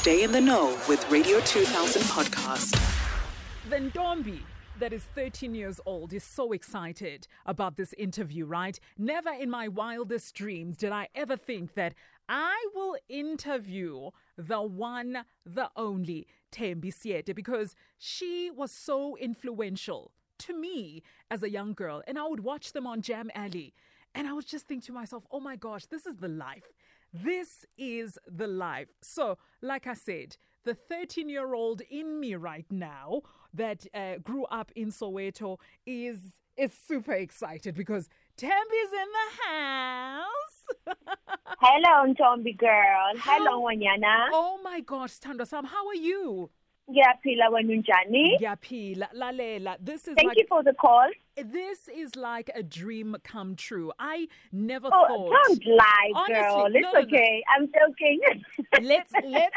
Stay in the know with Radio 2000 podcast. The Ntombi that is 13 years old is so excited about this interview, right? Never in my wildest dreams did I ever think that I will interview the one, the only Thembi Seete because she was so influential to me as a young girl. And I would watch them on Jam Alley. And I would just think to myself, oh my gosh, this is the life. This is the life. So, like I said, the 13 year old in me right now that uh, grew up in Soweto is is super excited because Thembi's in the house. Hello, Ntombi girl. Hello, Wanyana. oh my gosh, Tando Sam, how are you? Ngiyaphila wena unjani? Yaphila, lalela. This is Thank like you for the call. this is like a dream come true. I never Oh, thought. don't lie, Honestly, girl. It's no, no, no. okay. I'm joking. let's let's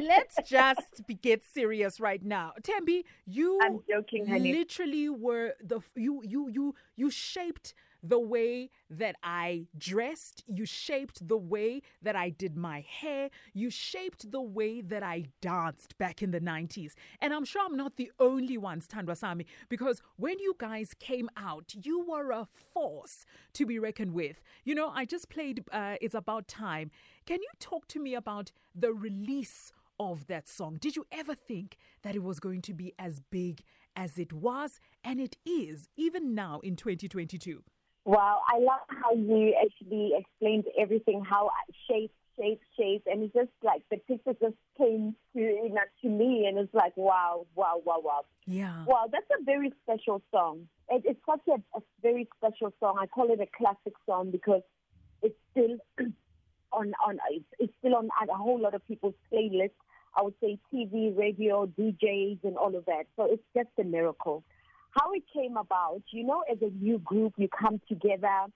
let's just be, get serious right now. Thembi, you I'm joking, honey. literally were the you you you you shaped the way that I dressed, you shaped the way that I did my hair, you shaped the way that I danced back in the 90s. And I'm sure I'm not the only ones, Tandwa Sami, because when you guys came out, you were a force to be reckoned with. You know, I just played uh, It's About Time. Can you talk to me about the release of that song? Did you ever think that it was going to be as big as it was? And it is, even now in 2022. Wow, I love how you actually explained everything, how shape, shape, shape, and it's just like the picture just came to you know, to me, and it's like wow, wow, wow, wow. Yeah. Wow, that's a very special song. It, it's such a, a very special song. I call it a classic song because it's still on on it's, it's still on a whole lot of people's playlists. I would say TV, radio, DJs, and all of that. So it's just a miracle. How it came about, you know, as a new group, you come together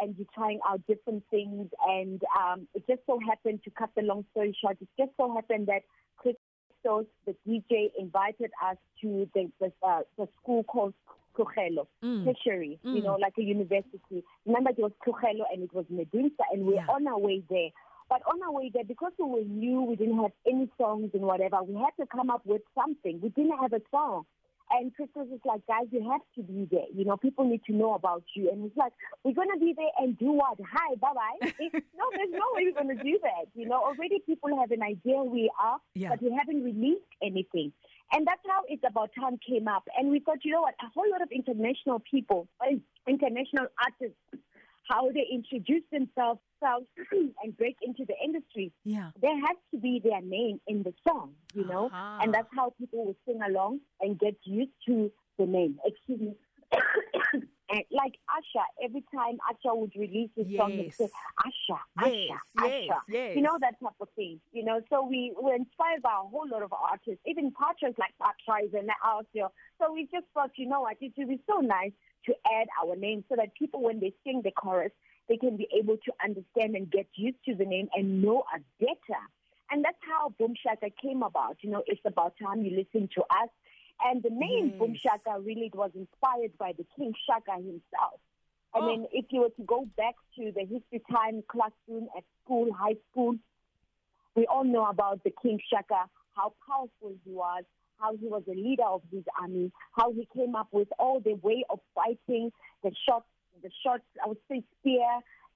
and you're trying out different things, and um, it just so happened to cut the long story short, it just so happened that Chris Christos, the DJ, invited us to the the, uh, the school called Klugelo, Mm. tertiary, you Mm. know, like a university. Remember, it was Klugelo and it was Medusa, and we we're Yeah. on our way there. But on our way there, because we were new, we didn't have any songs and whatever, we had to come up with something. We didn't have a song. And Christos was like, guys, you have to be there. You know, people need to know about you. And it's like, we're going to be there and do what? Hi, bye-bye. no, there's no way we're going to do that. You know, already people have an idea we are, Yeah. but we haven't released anything. And that's how It's About Time came up. And we thought, you know what, a whole lot of international people, uh, international artists, how they introduce themselves selves and break into the industry Yeah. there has to be their name in the song, you know, Aha. and that's how people will sing along and get used to the name. Excuse me. and like Asha, every time Asha would release a song, they'd say Asha, Asha, Yes, Asha. yes, yes. You know that type of thing. You know, so we were inspired by a whole lot of artists, even Patrick like Patrice and Alcio. So we just thought, you know what, it would be so nice to add our name so that people, when they sing the chorus, they can be able to understand and get used to the name and know us better. And that's how Boom Shaka came about. You know, it's about time you listen to us. And the name Boom Shaka really it was inspired by the King Shaka himself. I Oh. mean, if you were to go back to the history time classroom at school, high school, we all know about the King Shaka, how powerful he was, how he was a leader of his army, how he came up with all the way of fighting, the shots, the shots, I would say spear,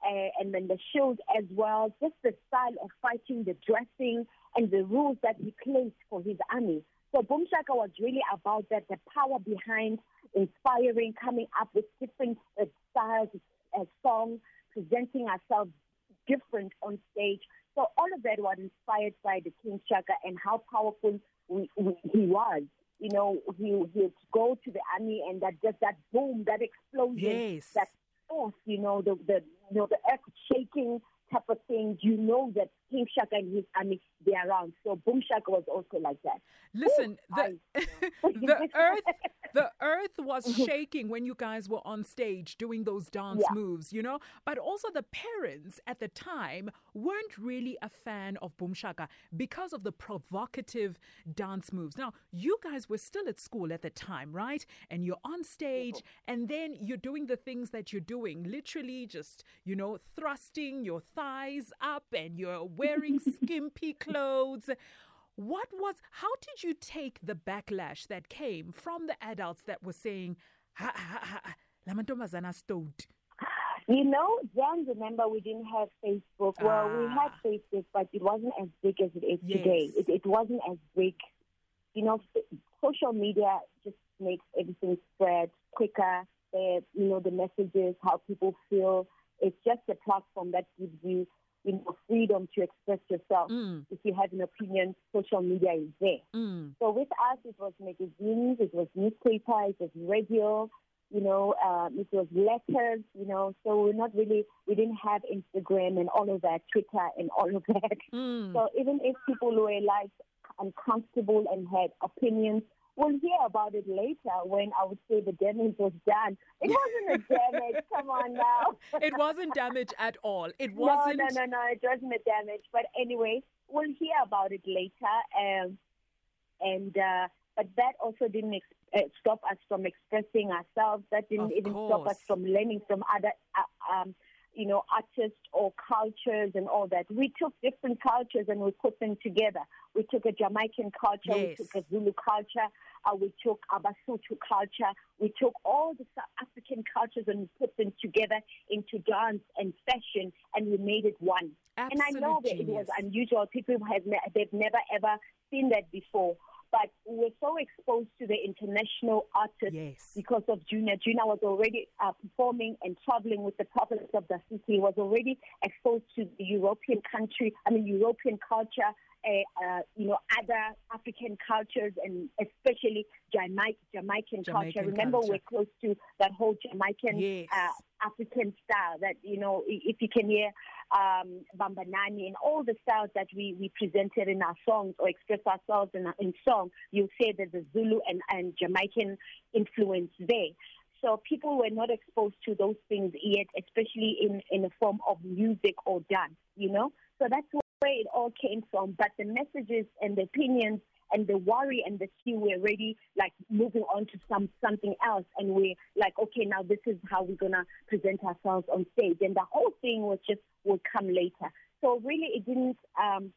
uh, and then the shield as well, just the style of fighting, the dressing, and the rules that he placed for his army. So Boom Shaka was really about that, the power behind inspiring, coming up with different uh, styles, uh, songs, presenting ourselves different on stage. So all of that was inspired by the King Shaka and how powerful we, we, he was. You know, he would go to the army and that just that boom, that explosion, Yes. that force, you know, the the you know the earth shaking type of thing. You know that King Shaka and his army they're around. So Boom Shaka was also like that. Listen, Ooh, the, I- the earth the earth was mm-hmm. shaking when you guys were on stage doing those dance Yeah. moves, you know? But also the parents at the time weren't really a fan of Boom Shaka because of the provocative dance moves. Now, you guys were still at school at the time, right? And you're on stage mm-hmm. and then you're doing the things that you're doing, literally just, you know, thrusting your thighs up and you're wearing skimpy clothes. What was, how did you take the backlash that came from the adults that were saying, ha, ha, ha, mantombazana stowed? You know, then remember we didn't have Facebook. Well, we had Ah. Facebook, but it wasn't as big as it is Yes. today. It, it wasn't as big. You know, social media just makes everything spread quicker. The, you know, the messages, how people feel. It's just a platform that gives you, you know, freedom to express yourself. Mm, If you have an opinion, social media is there. mm. So with us, it was magazines, it was newspapers, it was radio, you know, um, it was letters, you know. So we're not really, we didn't have Instagram and all of that, Twitter and all of that. Mm. So even if people were like uncomfortable and had opinions, we'll hear about it later when I would say the damage was done. It wasn't a damage. Come on now. It wasn't damage at all. It wasn't. no, no, no. no. It wasn't a damage. But anyway, we'll hear about it later. Um, and uh, but that also didn't ex- uh, stop us from expressing ourselves. That didn't Of even stop us from learning from other, uh, um, you know, artists or cultures and all that. We took different cultures and we put them together. We took a Jamaican culture. Yes. We took a Zulu culture. Uh, we took a Basotho culture. We took all the South African cultures and we put them together into dance and fashion, and we made it one. and I know Absolute that it was unusual. People have ne- they've never ever seen that before. But we're so exposed to the international artists Yes. because of Junior. Junior was already uh, performing and traveling with the prophets of the city. He was already exposed to the European country, I mean European culture, uh, uh, you know, other African cultures, and especially Jamaican, Jamaican, Jamaican culture. Remember, culture. we're close to that whole Jamaican Yes. uh, African style. That you know, if you can hear um, Bambanani and all the styles that we, we presented in our songs or express ourselves in, in song, you'll say there's a Zulu and, and Jamaican influence there. So people were not exposed to those things yet, especially in, in the form of music or dance, you know? So that's where it all came from. But the messages and the opinions and the worry and the fear were already like moving on to some something else and we're like, okay, now this is how we're gonna present ourselves on stage. And the whole thing was just will come later. So really it didn't um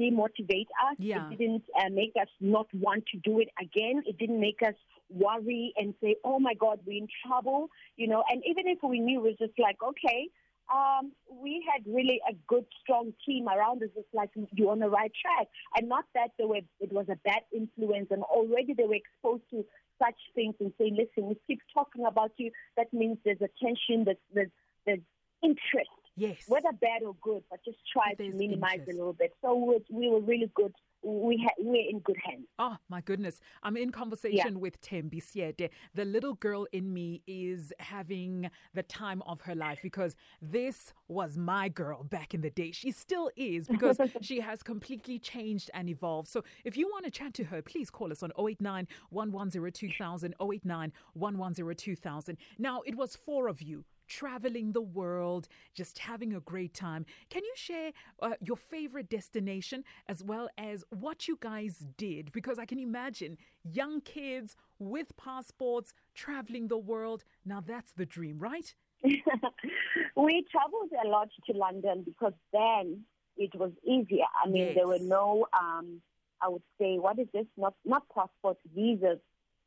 demotivate us. Yeah. It didn't uh, make us not want to do it again. It didn't make us worry and say, oh my God, we're in trouble, you know. And even if we knew, it was just like, okay, um, we had really a good, strong team around us. It's like you're on the right track. And not that they were, it was a bad influence and already they were exposed to such things and say, listen, we keep talking about you. That means there's attention, there's, there's, there's interest Yes. whether bad or good, but just try to minimize interest. a little bit. So we, were, we were really good. We had we're in good hands. Oh my goodness. I'm in conversation with Tembi Seete. The little girl in me is having the time of her life because this was my girl back in the day. She still is because she has completely changed and evolved. So if you want to chat to her, please call us on 089 110 2000, 089 110 2000. Now, it was four of you traveling the world, just having a great time. Can you share uh, your favorite destination as well as what you guys did? Because I can imagine young kids with passports traveling the world. Now that's the dream, right? we traveled a lot to London because then it was easier. I mean, there were no, um, I would say, what is this? Not not passports, visas.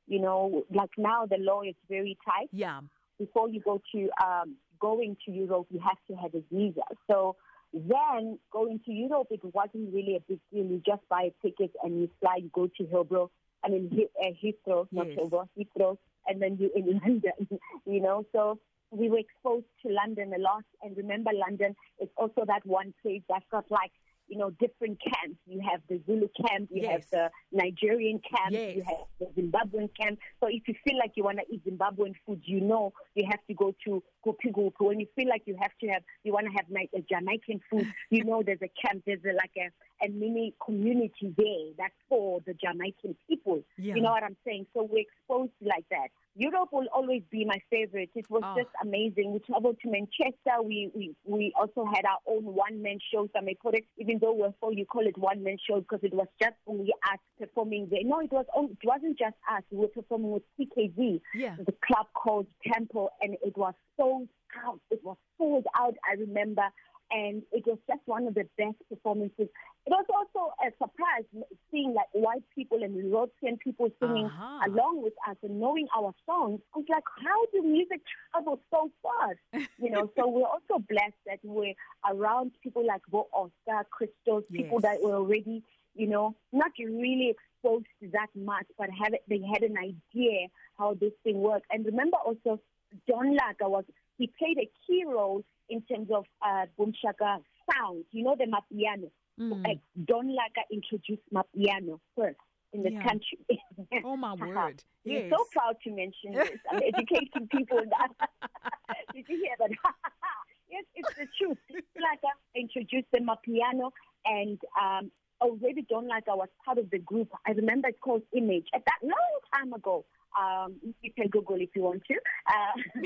You know, like now the law is very tight. Yeah. Before you go to um, going to Europe, you have to have a visa. So then going to Europe, it wasn't really a big deal. You just buy a ticket and you fly. You go to Heathrow. I mean He- uh, Heathrow, not Yes. Heathrow, Heathrow, and then you're in London. You know, so we were exposed to London a lot. And remember, London is also that one place that's got like you know different camps. You have the Zulu camp, you Yes. have the Nigerian camp, you have the Zimbabwean camp. So if you feel like you want to eat Zimbabwean food, you know you have to go to Kupigupu. When you feel like you have to have, you want to have like a Jamaican food, you know there's a camp, there's a, like a, a mini community there that's for the Jamaican people. Yeah. You know what I'm saying? So we're exposed like that. Europe will always be my favorite. It was Oh. just amazing. We traveled to Manchester. We, we we also had our own one man shows. I may put it, even though we're four, you call it one man show because it was just only us performing there. No, it was on, it wasn't just us. We were performing with CKZ, Yeah. the club called Temple, and it was sold out. It was sold out. I remember. And it was just one of the best performances. It was also a surprise. Seeing like white people and European people singing Uh-huh. along with us and knowing our songs, I was like, how do music travel so fast? you know, so we're also blessed that we're around people like Bo Oscar, people Yes. that were already, you know, not really exposed to that much, but have it, they had an idea how this thing works. And remember also, Don Laka was he played a key role in terms of uh, Boom Shaka sound. You know the mapiano. Mm. Like Don Laka introduced mapiano first in the Yeah. country. Oh my word! We're Yes. so proud to mention this. I'm educating people. That did you hear that? yes, it's the truth. Don Laka introduced the mapiano, and um, already Don Laka was part of the group. I remember it's called Image at that long time ago. Um, you can Google if you want to. Uh,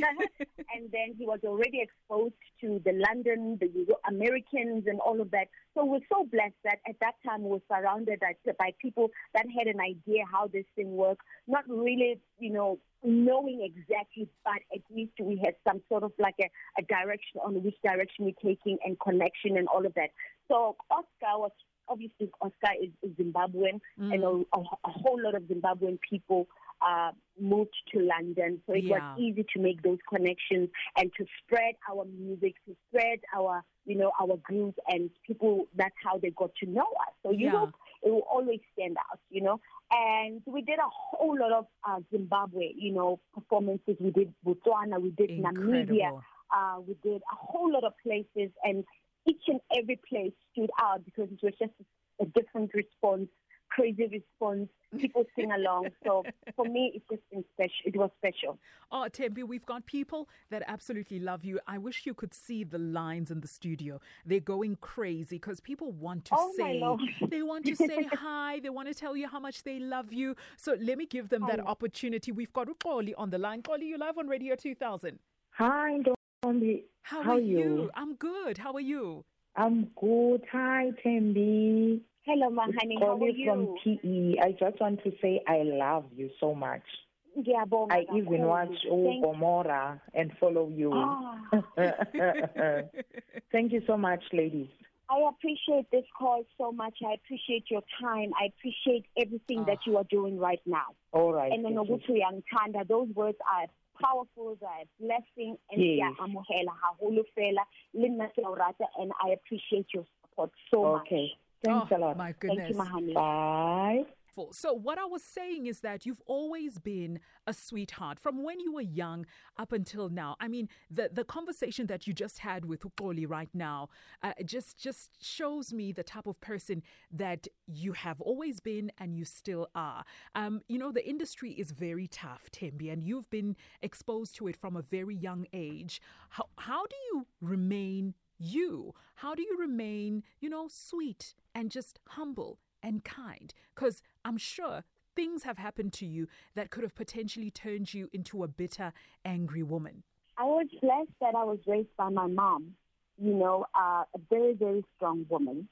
and then he was already exposed to the London, the Euro- Americans, and all of that. So we're so blessed that at that time we were surrounded by, by people that had an idea how this thing works. Not really, you know, knowing exactly, but at least we had some sort of like a, a direction on which direction we're taking and connection and all of that. So Oscar was obviously Oscar is, is Zimbabwean, and a, a, a whole lot of Zimbabwean people uh, moved to London. So it Yeah. was easy to make those connections and to spread our music, to spread our, you know, our group and people. That's how they got to know us. So Yeah. Europe, it will always stand out, you know. And we did a whole lot of uh, Zimbabwe, you know, performances. We did Botswana, we did Namibia, uh, we did a whole lot of places, and each and every place stood out because it was just a different response, crazy response. People sing along. So for me, it's just been special. It was special. Oh, Tembi, we've got people that absolutely love you. I wish you could see the lines in the studio. They're going crazy because people want to Oh, say, they want to say hi. They want to tell you how much they love you. So let me give them that opportunity. We've got Ukoli on the line. Koli, you live on Radio 2000. Hi, Dombi. How, How are are you? you? I'm good. How are you? I'm good. Hi, Tembi. Hello, Mahani. How are Calling from? PE. I just want to say I love you so much. Yeah, Ngiyabonga I even watch Gomora and follow you. Ah, Thank you so much, ladies. I appreciate this call so much. I appreciate your time. I appreciate everything that you are doing right now. All right. and ukuthi uyangithanda those words are powerful they are a blessing and Yes. siyaamohela haholo fela le nna ke a o rata and i appreciate your support so Okay. much Thanks oh, a lot. My thank goodness. you mahani Bye. So, what I was saying is that you've always been a sweetheart from when you were young up until now. I mean, the, the conversation that you just had with Ukoli right now uh, just just shows me the type of person that you have always been and you still are. Um, you know, the industry is very tough, Tembi, and you've been exposed to it from a very young age. How, how do you remain you? How do you remain, you know, sweet and just humble and kind? Because I'm sure things have happened to you that could have potentially turned you into a bitter, angry woman. i was blessed that i was raised by my mom you know uh, a very very strong woman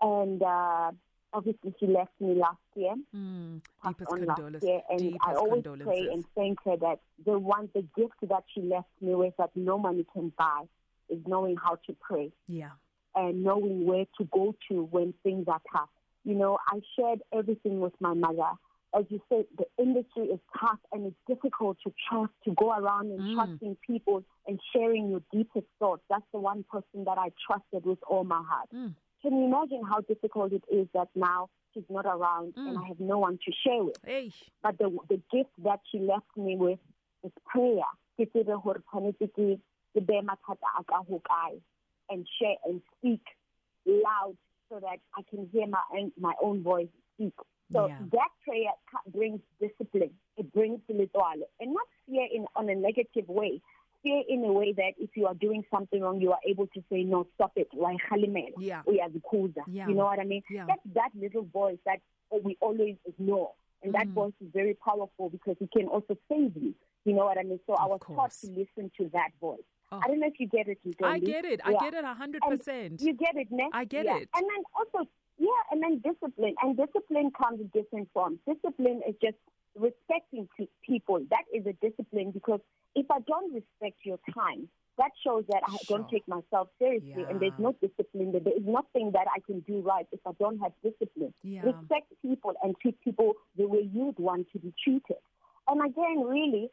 and uh, obviously she left me last year Mm, deepest condolences. year, and deepest I always pray and thank her that the one, the gift that she left me with that no money can buy is knowing how to pray yeah. and knowing where to go to when things are tough. You know, I shared everything with my mother. As you said, the industry is tough and it's difficult to trust, to go around and Mm. trusting people and sharing your deepest thoughts. That's the one person that I trusted with all my heart. Mm. Can you imagine how difficult it is that now she's not around and Mm. I have no one to share with? Hey. But the, the gift that she left me with is prayer. Ke tsebe hore tshwanetse ke- ke behe mathata a ka ho kae and share and speak loud so that I can hear my own, my own voice speak. So Yeah. that prayer brings discipline. It brings letoalo. And not fear in on a negative way. Fear in a way that if you are doing something wrong, you are able to say, no, stop it. Yeah. Yeah. You know what I mean? Yeah. That's that little voice that we always ignore. And that Mm. voice is very powerful because it can also save you. You know what I mean? So I Of was taught to listen to that voice. Oh. I don't know if you get it, I get it. I Yeah. get it a 100%. You get it, ne? I get yeah. it. And then also, yeah, and then discipline. And discipline comes in different forms. Discipline is just respecting people. That is a discipline because if I don't respect your time, that shows that I don't take myself seriously and there's no discipline. There is nothing that I can do right if I don't have discipline. Yeah. Respect people and treat people the way you'd want to be treated. And again, really,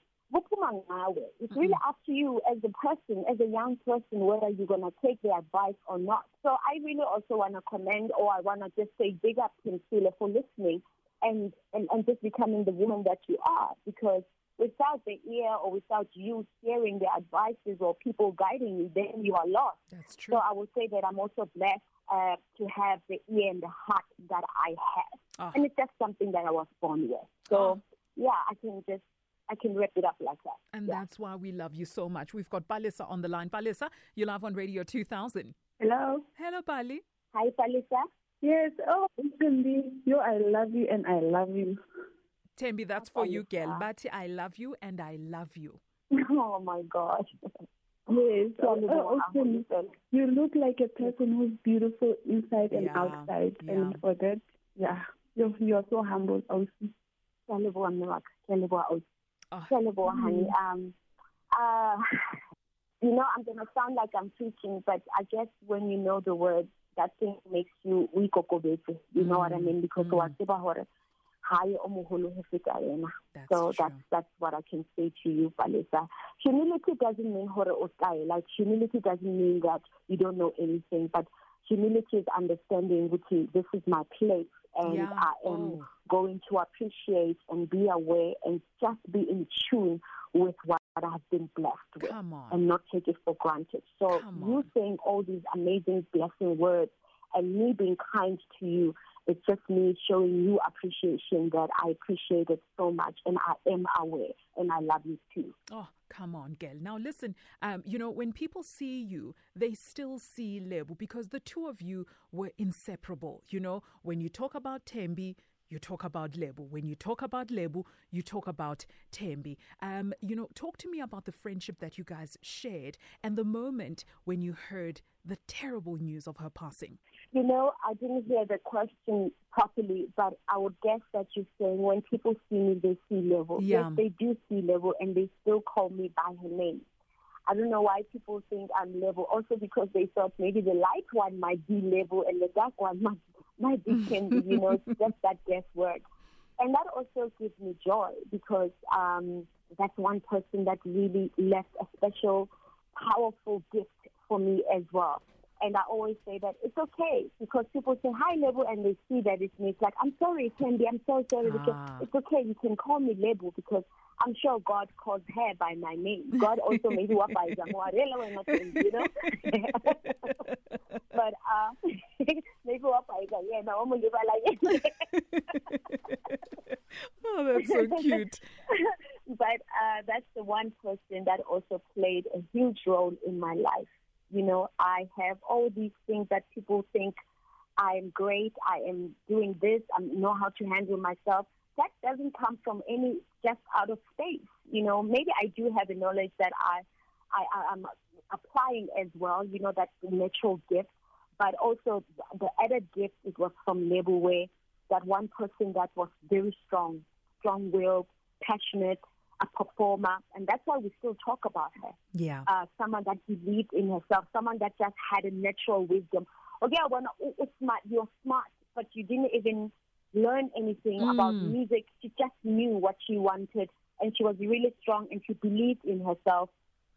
it's really up to you as a person, as a young person, whether you're going to take their advice or not. So I really also want to commend or I want to just say big up to Nsila for listening and, and, and just becoming the woman that you are because without the ear or without you hearing the advices or people guiding you, then you are lost. That's true. So I would say that I'm also blessed uh, to have the ear and the heart that I have. Ah. And it's just something that I was born with. So, Ah. yeah, I can just, I can wrap it up like that. And yeah. that's why we love you so much. We've got Balisa on the line. Balisa, you live on Radio 2000. Hello. Hello, Bali. Hi, Palisa. Yes. Oh, Cindy, you, I love you and I love you. Tembi, that's for you, girl. Balisa. Bati, I love you and I love you. Oh, my God. Yes. Oh, more, Cindy, Uncle. you look like a person who's beautiful inside and Yeah, outside. yeah. And for that, yeah, you're, you're so humble also. Ke a leboha, mme wa ka. Ke a ausi. Ke a leboha, honey. Um, uh, you know, I'm going to sound like I'm preaching, but I guess when you know the word, that thing makes you weakokobetse. You know what I Mm, mean? Because mm. wa tseba hore hae o moholo ho feta yena. That's So true. that's that's what I can say to you, Palesa. Humility doesn't mean hore o tae. Like humility doesn't mean that you don't know anything, but humility is understanding which is this is my place and Yeah. I am Oh. Going to appreciate and be aware and just be in tune with what I've been blessed with and not take it for granted. So you saying all these amazing blessing words and me being kind to you, it's just me showing you appreciation that I appreciate it so much and I am aware and I love you too. Oh, come on, girl. Now, listen, um, you know, when people see you, they still see Lebo because the two of you were inseparable. You know, when you talk about Tembi, you talk about Lebo. When you talk about Lebo, you talk about Tembi. Um, you know, talk to me about the friendship that you guys shared and the moment when you heard the terrible news of her passing. You know, I didn't hear the question properly, but I would guess that you're saying when people see me, they see Lebo. Yeah. Yes, they do see Lebo, and they still call me by her name. I don't know why people think I'm Lebo. Also because they thought maybe the light one might be Lebo and the dark one might might be Candy. You know, it's just that guesswork. And that also gives me joy because um, that's one person that really left a special, powerful gift for me as well. And I always say that it's okay because people say hi Lebo and they see that it's me. It's like, I'm sorry, Candy, I'm so sorry. Because Ah. it's okay, you can call me Lebo because I'm sure God calls her by my name. God also maybe what by you know. but uh maybe what by yeah, no, gonna Oh, that's so cute. but uh, that's the one person that also played a huge role in my life. You know, I have all these things that people think I am great, I am doing this, I know how to handle myself. That doesn't come from any just out of space. You know, maybe I do have a knowledge that I, I, I am applying as well. You know, that's the natural gift, but also the added gift it was from Lebo where that one person that was very strong, strong-willed, passionate, a performer, and that's why we still talk about her. Yeah. Uh, someone that believed in herself, someone that just had a natural wisdom. Okay, when it's smart, you're smart, but you didn't even learn anything about Mm. music. She just knew what she wanted, and she was really strong, and she believed in herself.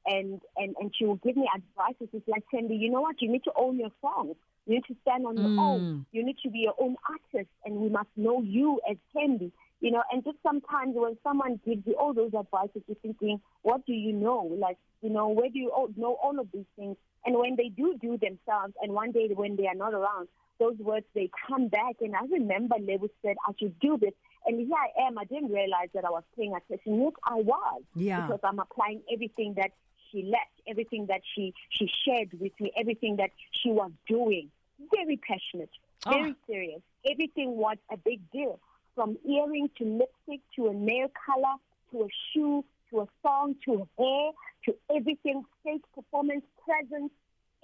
And, and, and she would give me advice. It's like, Sandy, you know what? You need to own your songs. You need to stand on your Mm. own. You need to be your own artist, and we must know you as Candy. You know, and just sometimes when someone gives you all those advices, you're thinking, what do you know? Like, you know, where do you all know all of these things? And when they do do themselves, and one day when they are not around, those words they come back. And I remember Lewis said I should do this, and here I am. I didn't realize that I was paying attention. Yes, I was. Yeah. Because I'm applying everything that she left, everything that she she shared with me, everything that she was doing. Very passionate, very Ah. serious. Everything was a big deal. From earring to lipstick to a nail color to a shoe to a song to hair to everything, stage performance, presence,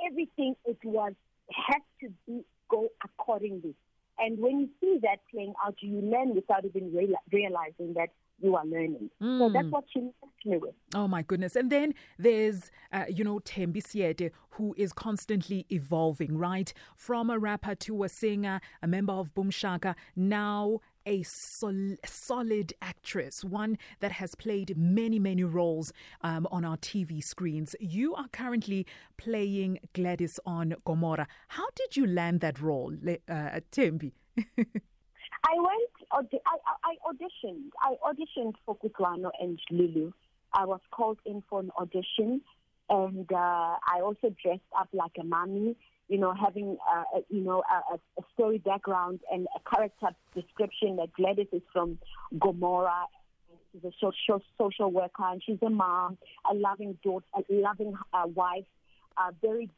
everything. It was has to be go accordingly. And when you see that playing out, you learn without even reali- realizing that you are learning. Mm. So that's what she left me with. Oh my goodness! And then there's, uh, you know, Thembi Seete, who is constantly evolving, right? From a rapper to a singer, a member of Boom Shaka, now a sol- solid actress, one that has played many, many roles um, on our TV screens. You are currently playing Gladys on Gomora. How did you land that role, uh, Thembi? I went, I, I auditioned. I auditioned for Kutlwano and Lulu. I was called in for an audition, and uh, I also dressed up like a mommy you know, having, uh, you know, a, a, story background and a character description that Gladys is from Gomora. She's a social, social worker and she's a mom, a loving daughter, a loving uh, wife, uh, very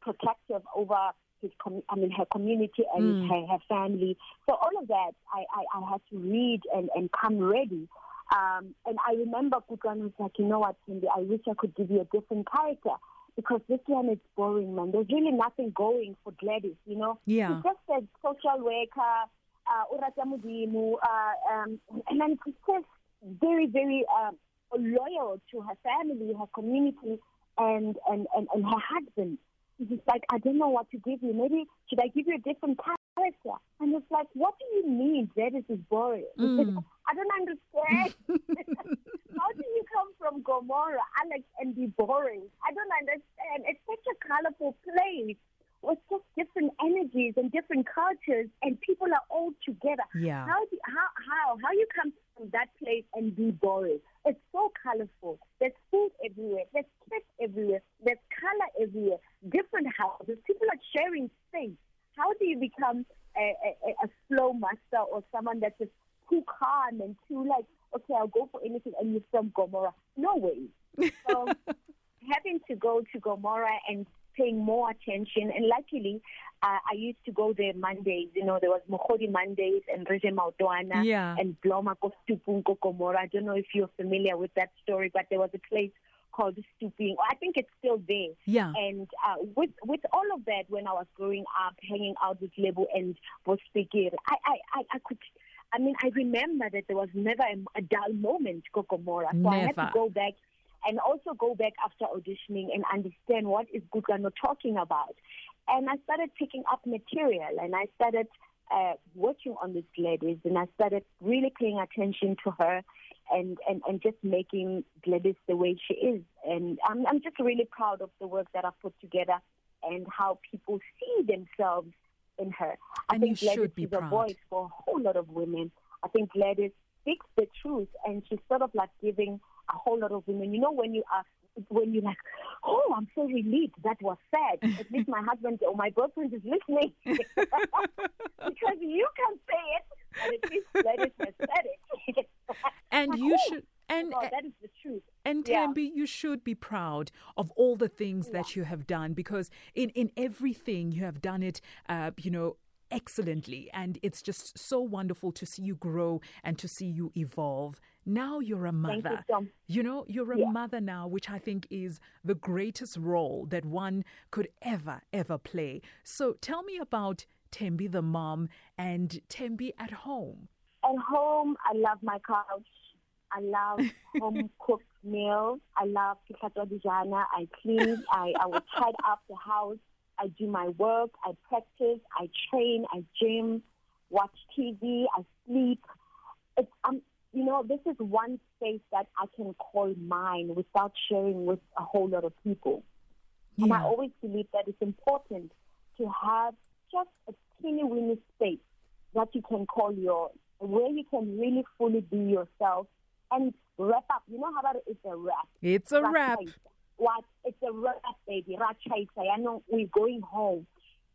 protective over his, com- I mean, her community and mm. her, her family. So all of that, I, I, I had to read and, and come ready. Um, and I remember Kukan was like, you know what, Cindy, I wish I could give you a different character because this one is boring, man. There's really nothing going for Gladys, you know. Yeah. She just said social worker, uh, uh, um, and then she's just very, very um, loyal to her family, her community, and, and, and, and her husband. Like, I don't know what to give you. Maybe should I give you a different character? And it's like, what do you mean Gladys is boring? Mm. I don't understand. How do you come from Gomora, Alex, and be boring? I don't understand. It's such a colorful place with just different energies and different cultures, and people are all together. Yeah. How do, how how how you come from that place and be boring? It's so colorful. There's food everywhere. There's kids everywhere. There's color everywhere. Different houses. People are sharing space. How do you become a, a, a flow master or someone that's just too calm and too like okay, I'll go for anything, and you're from Gomora. No way. So having to go to Gomora and paying more attention, and luckily, uh, I used to go there Mondays. You know, there was Mohodi Mondays and Reje Mautwana yeah. and Bloma Kostupunko Gomora. I don't know if you're familiar with that story, but there was a place called Stooping. I think it's still there. Yeah. And uh, with with all of that, when I was growing up, hanging out with Lebo and Bospikir, I, I, I, I could I mean, I remember that there was never a, a dull moment, Kokomora. So never. I had to go back and also go back after auditioning and understand what is Gugano talking about. And I started picking up material and I started uh, working on this Gladys and I started really paying attention to her and, and, and just making Gladys the way she is. And I'm, I'm just really proud of the work that I've put together and how people see themselves in her. I and think Gladys is proud. a voice for a whole lot of women. I think Gladys speaks the truth, and she's sort of like giving a whole lot of women. You know, when you are when you're like, oh, I'm so relieved that was said. At least my husband or my boyfriend is listening because you can say it, and at least Gladys has said it. and you should and oh, that is the truth. And Thembi, yeah. you should be proud of all the things yeah. that you have done because in in everything you have done it, uh, you know, excellently, and it's just so wonderful to see you grow and to see you evolve. Now you're a mother. You, you, know, you're a yeah. mother now, which I think is the greatest role that one could ever, ever play. So tell me about Thembi the mom and Thembi at home. At home, I love my couch. I love home cooked meals. I love dijana. I clean. I, I will tidy up the house. I do my work. I practice. I train. I gym. Watch TV. I sleep. It's um, you know, this is one space that I can call mine without sharing with a whole lot of people. Yeah. And I always believe that it's important to have just a teeny weeny space that you can call yours, where you can really fully be yourself and wrap up. You know how about it's a wrap? It's a wrap. What? It's a wrap, baby. I know we're going home.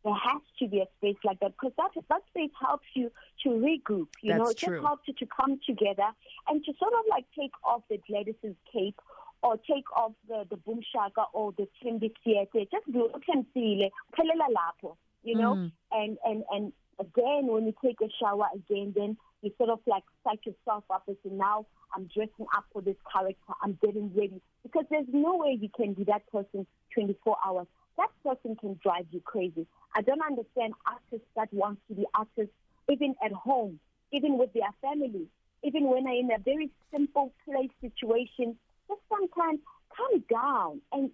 There has to be a space like that because that that space helps you to regroup. You That's know, it true. just helps you to come together and to sort of like take off the Gladys's cape or take off the the boom shaka or the Thembi Seete. Just do uthemsile, phelela lapho. You know, Mm. and and and again when you take a shower again, then you sort of like psych yourself up and say, now I'm dressing up for this character, I'm getting ready. Because there's no way you can be that person 24 hours. That person can drive you crazy. I don't understand artists that want to be artists even at home, even with their family. even when they're in a very simple place situation, just sometimes calm down and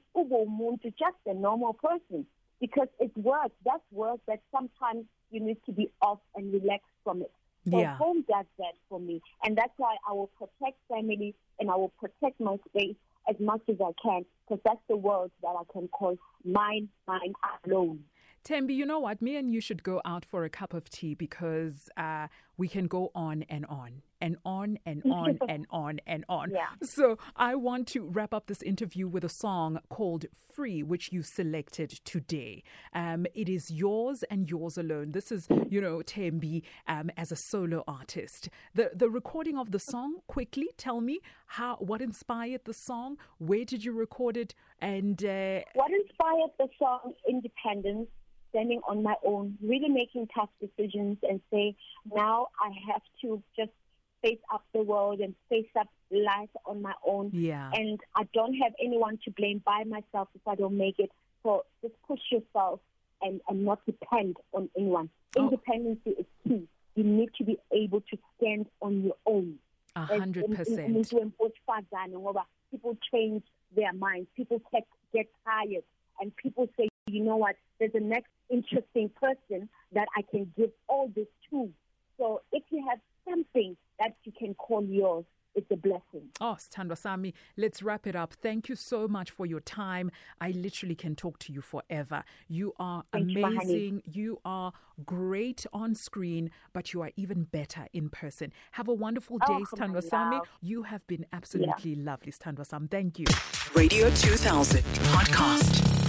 to just a normal person because it works. That's work that sometimes you need to be off and relax from it. So Yeah. home does that for me. And that's why I will protect family and I will protect my space as much as I can because that's the world that I can call mine, mine alone. Tembi, you know what? Me and you should go out for a cup of tea because uh, we can go on and on and on and on and on and on. Yeah. So I want to wrap up this interview with a song called Free, which you selected today. Um, it is yours and yours alone. This is, you know, Tembi um, as a solo artist. The the recording of the song, quickly tell me how what inspired the song, where did you record it, and uh, What inspired the song Independence, standing on my own, really making tough decisions and say, now I have to just face up the world and face up life on my own. Yeah. And I don't have anyone to blame by myself if I don't make it. So just push yourself and, and not depend on anyone. Oh. Independency is key. You need to be able to stand on your own. a hundred percent. and to impose further, ngoba People change their minds. People get, get tired. And people say, you know what, there's a next interesting person that I can give all this to. So if you have something that you can call yours, it's a blessing. Oh, Sthandwa Sami, let's wrap it up. Thank you so much for your time. I literally can talk to you forever. You are Thank amazing. You are great on screen, but you are even better in person. Have a wonderful day, Oh, come Sami. You have been absolutely lovely, Sthandwa Sam. Thank you. Radio 2000 podcast.